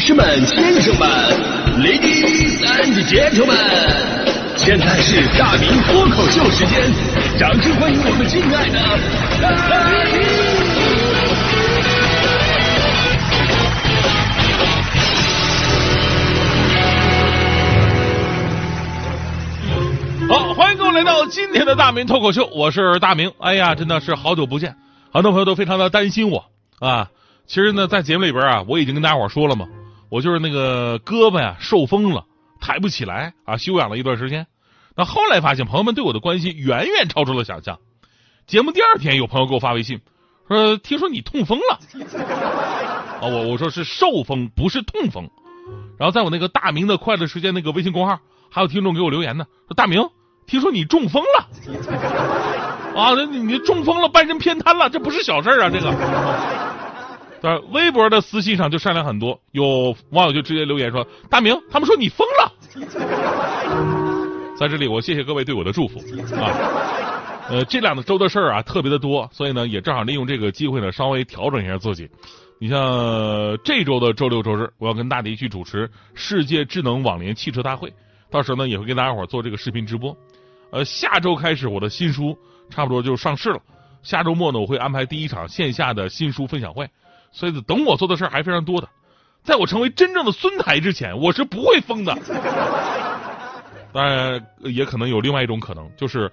士们、先生们，Ladies and gentlemen，现在是大明脱口秀时间，掌声欢迎我们敬爱的！好，欢迎各位来到今天的大明脱口秀，我是大明。哎呀，真的是好久不见，很多朋友都非常的担心我啊。其实呢，在节目里边啊，我已经跟大伙说了嘛，我就是那个胳膊呀受风了，抬不起来啊，休养了一段时间。那后来发现，朋友们对我的关心远远超出了想象。节目第二天，有朋友给我发微信说：“听说你痛风了。”啊，我我说是受风，不是痛风。然后在我那个大明的快乐时间那个微信公号，还有听众给我留言呢，说大明，听说你中风了。啊，那你你中风了，半身偏瘫了，这不是小事啊，这个。但微博的私信上就善良很多，有网友就直接留言说：“大明，他们说你疯了。”在这里，我谢谢各位对我的祝福啊。呃，这两周的事儿啊特别的多，所以呢，也正好利用这个机会呢，稍微调整一下自己。你像这周的周六周日，我要跟大迪去主持世界智能网联汽车大会，到时候呢也会跟大家伙做这个视频直播。呃，下周开始我的新书差不多就上市了，下周末呢我会安排第一场线下的新书分享会。所以等我做的事儿还非常多的，在我成为真正的孙台之前，我是不会疯的。当然，也可能有另外一种可能，就是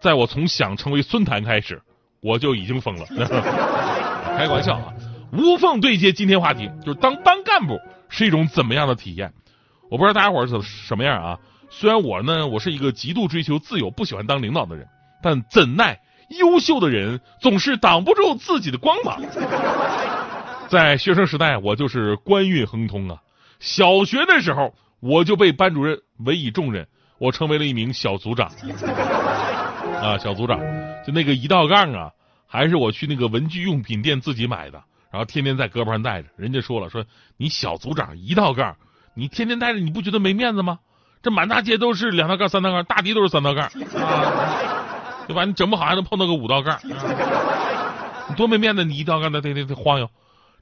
在我从想成为孙台开始，我就已经疯了。开个玩笑啊！无缝对接今天话题，就是当班干部是一种怎么样的体验？我不知道大家伙儿是什么样啊？虽然我呢，我是一个极度追求自由、不喜欢当领导的人，但怎奈。优秀的人总是挡不住自己的光芒。在学生时代，我就是官运亨通啊。小学的时候，我就被班主任委以重任，我成为了一名小组长。啊，小组长，就那个一道杠啊，还是我去那个文具用品店自己买的，然后天天在胳膊上带着。人家说了，说你小组长一道杠，你天天带着，你不觉得没面子吗？这满大街都是两道杠、三道杠，大迪都是三道杠。啊对吧？你整不好还能碰到个五道杠，你多没面子！你一道杠，那得得得晃悠。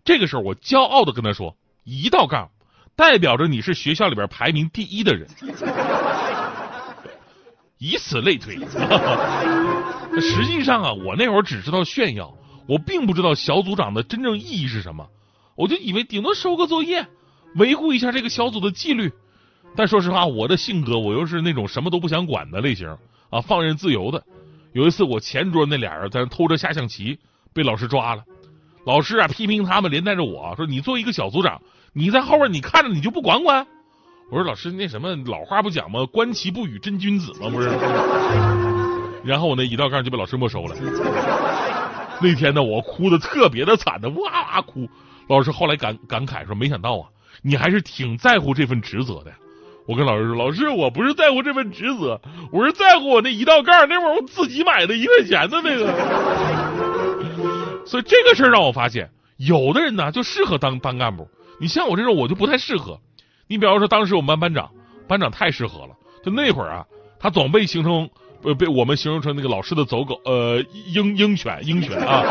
这个时候，我骄傲的跟他说：“一道杠代表着你是学校里边排名第一的人。”以此类推。实际上啊，我那会儿只知道炫耀，我并不知道小组长的真正意义是什么。我就以为顶多收个作业，维护一下这个小组的纪律。但说实话，我的性格，我又是那种什么都不想管的类型啊，放任自由的。有一次，我前桌那俩人在那偷着下象棋，被老师抓了。老师啊，批评他们，连带着我说：“你作为一个小组长，你在后边你看着你就不管管？”我说：“老师，那什么老话不讲吗？观棋不语真君子吗？不是。”然后我那一道杠就被老师没收了。那天呢，我哭的特别的惨的，哇哇哭。老师后来感感慨说：“没想到啊，你还是挺在乎这份职责的。”我跟老师说：“老师，我不是在乎这份职责，我是在乎我那一道杠。那会儿我自己买的一块钱的那个。所以这个事儿让我发现，有的人呢就适合当班干部。你像我这种，我就不太适合。你比方说，当时我们班班长，班长太适合了。就那会儿啊，他总被形容，呃，被我们形容成那个老师的走狗，呃，鹰鹰犬，鹰犬啊。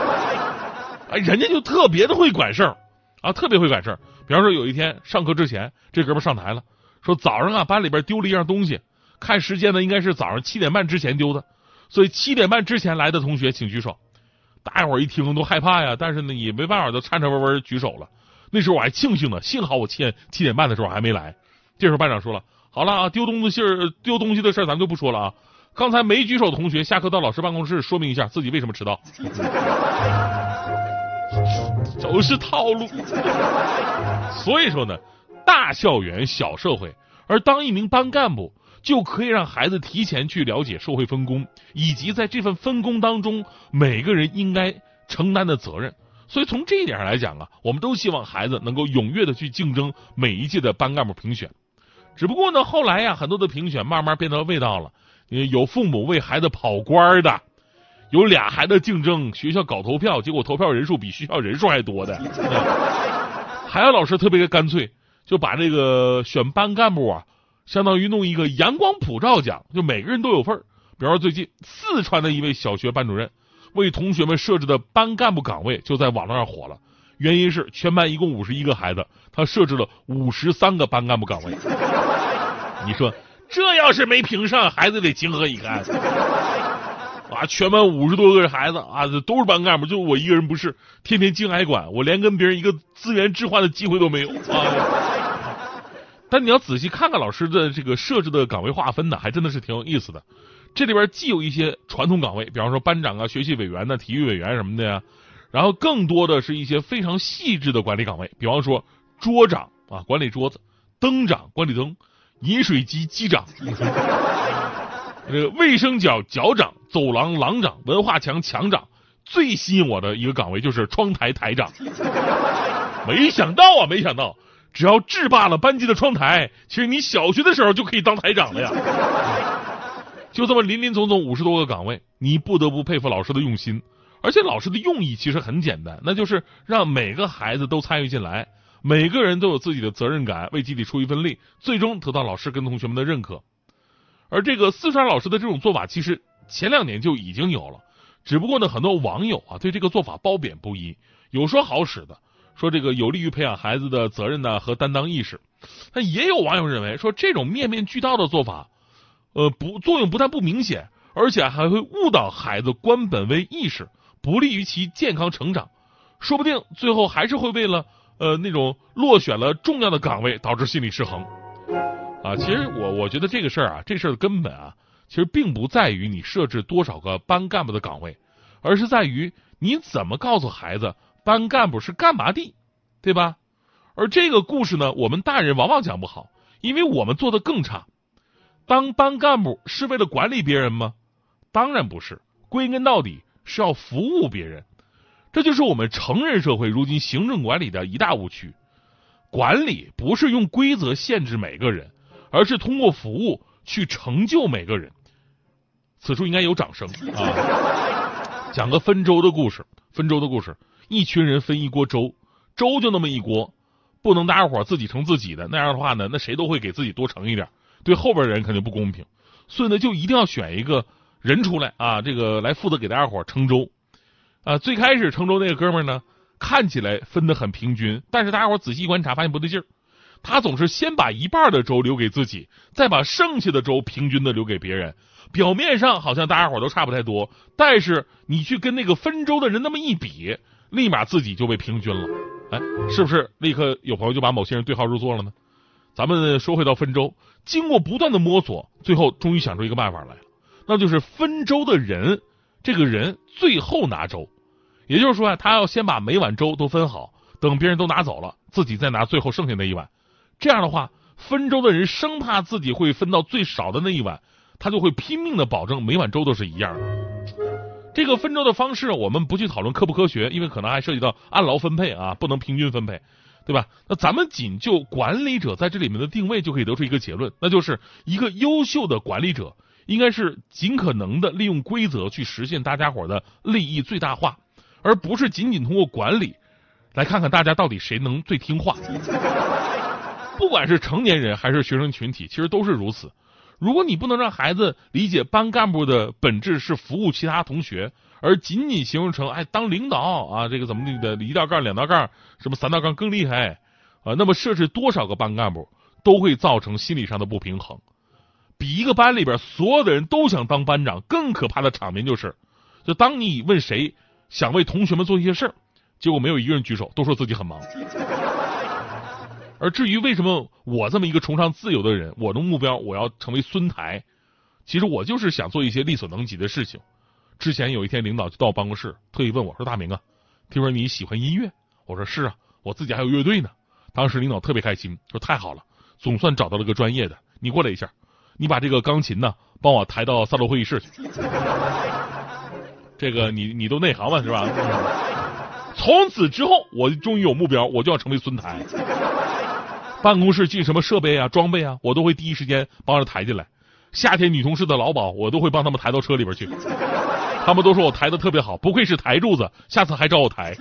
哎，人家就特别的会管事儿啊，特别会管事儿。比方说，有一天上课之前，这哥们上台了。”说早上啊，班里边丢了一样东西，看时间呢，应该是早上七点半之前丢的，所以七点半之前来的同学请举手。大家伙一听都害怕呀，但是呢也没办法，都颤颤巍巍举手了。那时候我还庆幸呢，幸好我七七点半的时候还没来。这时候班长说了：“好了啊，丢东西丢东西的事儿咱就不说了啊。刚才没举手的同学，下课到老师办公室说明一下自己为什么迟到。”都是套路。所以说呢。大校园小社会，而当一名班干部就可以让孩子提前去了解社会分工，以及在这份分工当中每个人应该承担的责任。所以从这一点上来讲啊，我们都希望孩子能够踊跃的去竞争每一届的班干部评选。只不过呢，后来呀，很多的评选慢慢变得味道了，有父母为孩子跑官的，有俩孩子竞争学校搞投票，结果投票人数比学校人数还多的，还有老师特别的干脆。就把这个选班干部啊，相当于弄一个阳光普照奖，就每个人都有份儿。比方说，最近四川的一位小学班主任为同学们设置的班干部岗位就在网络上火了。原因是全班一共五十一个孩子，他设置了五十三个班干部岗位。你说这要是没评上，孩子得情何以堪？啊，全班五十多个孩子啊，都是班干部，就我一个人不是，天天进挨管，我连跟别人一个资源置换的机会都没有啊。但你要仔细看看老师的这个设置的岗位划分呢，还真的是挺有意思的。这里边既有一些传统岗位，比方说班长啊、学习委员呢、体育委员什么的呀，然后更多的是一些非常细致的管理岗位，比方说桌长啊，管理桌子；灯长管理灯；饮水机机长。这个卫生角角长、走廊廊长、文化墙墙长，最吸引我的一个岗位就是窗台台长。没想到啊，没想到，只要制霸了班级的窗台，其实你小学的时候就可以当台长了呀。就这么林林总总五十多个岗位，你不得不佩服老师的用心。而且老师的用意其实很简单，那就是让每个孩子都参与进来，每个人都有自己的责任感，为集体出一份力，最终得到老师跟同学们的认可。而这个四川老师的这种做法，其实前两年就已经有了，只不过呢，很多网友啊对这个做法褒贬不一，有说好使的，说这个有利于培养孩子的责任呢和担当意识，但也有网友认为说这种面面俱到的做法，呃不作用不但不明显，而且还会误导孩子官本位意识，不利于其健康成长，说不定最后还是会为了呃那种落选了重要的岗位，导致心理失衡。啊，其实我我觉得这个事儿啊，这事儿的根本啊，其实并不在于你设置多少个班干部的岗位，而是在于你怎么告诉孩子班干部是干嘛的，对吧？而这个故事呢，我们大人往往讲不好，因为我们做的更差。当班干部是为了管理别人吗？当然不是，归根到底是要服务别人。这就是我们成人社会如今行政管理的一大误区。管理不是用规则限制每个人。而是通过服务去成就每个人，此处应该有掌声啊！讲个分粥的故事，分粥的故事，一群人分一锅粥，粥就那么一锅，不能大家伙自己盛自己的，那样的话呢，那谁都会给自己多盛一点，对后边的人肯定不公平，所以呢，就一定要选一个人出来啊，这个来负责给大家伙盛粥啊。最开始盛粥那个哥们呢，看起来分的很平均，但是大家伙仔细观察，发现不对劲儿。他总是先把一半的粥留给自己，再把剩下的粥平均的留给别人。表面上好像大家伙都差不太多，但是你去跟那个分粥的人那么一比，立马自己就被平均了。哎，是不是立刻有朋友就把某些人对号入座了呢？咱们说回到分粥，经过不断的摸索，最后终于想出一个办法来了，那就是分粥的人，这个人最后拿粥。也就是说啊，他要先把每碗粥都分好，等别人都拿走了，自己再拿最后剩下那一碗。这样的话，分粥的人生怕自己会分到最少的那一碗，他就会拼命的保证每碗粥都是一样的。这个分粥的方式，我们不去讨论科不科学，因为可能还涉及到按劳分配啊，不能平均分配，对吧？那咱们仅就管理者在这里面的定位，就可以得出一个结论，那就是一个优秀的管理者，应该是尽可能的利用规则去实现大家伙的利益最大化，而不是仅仅通过管理来看看大家到底谁能最听话。不管是成年人还是学生群体，其实都是如此。如果你不能让孩子理解班干部的本质是服务其他同学，而仅仅形容成哎当领导啊这个怎么的一道杠两道杠什么三道杠更厉害啊，那么设置多少个班干部都会造成心理上的不平衡。比一个班里边所有的人都想当班长更可怕的场面就是，就当你问谁想为同学们做一些事儿，结果没有一个人举手，都说自己很忙。而至于为什么我这么一个崇尚自由的人，我的目标我要成为孙台，其实我就是想做一些力所能及的事情。之前有一天，领导就到我办公室，特意问我说：“大明啊，听说你喜欢音乐？”我说：“是啊，我自己还有乐队呢。”当时领导特别开心，说：“太好了，总算找到了个专业的。你过来一下，你把这个钢琴呢帮我抬到三楼会议室去。这个你你都内行嘛是吧？从此之后，我终于有目标，我就要成为孙台。”办公室进什么设备啊、装备啊，我都会第一时间帮着抬进来。夏天女同事的劳保，我都会帮他们抬到车里边去。他们都说我抬的特别好，不愧是台柱子，下次还找我抬。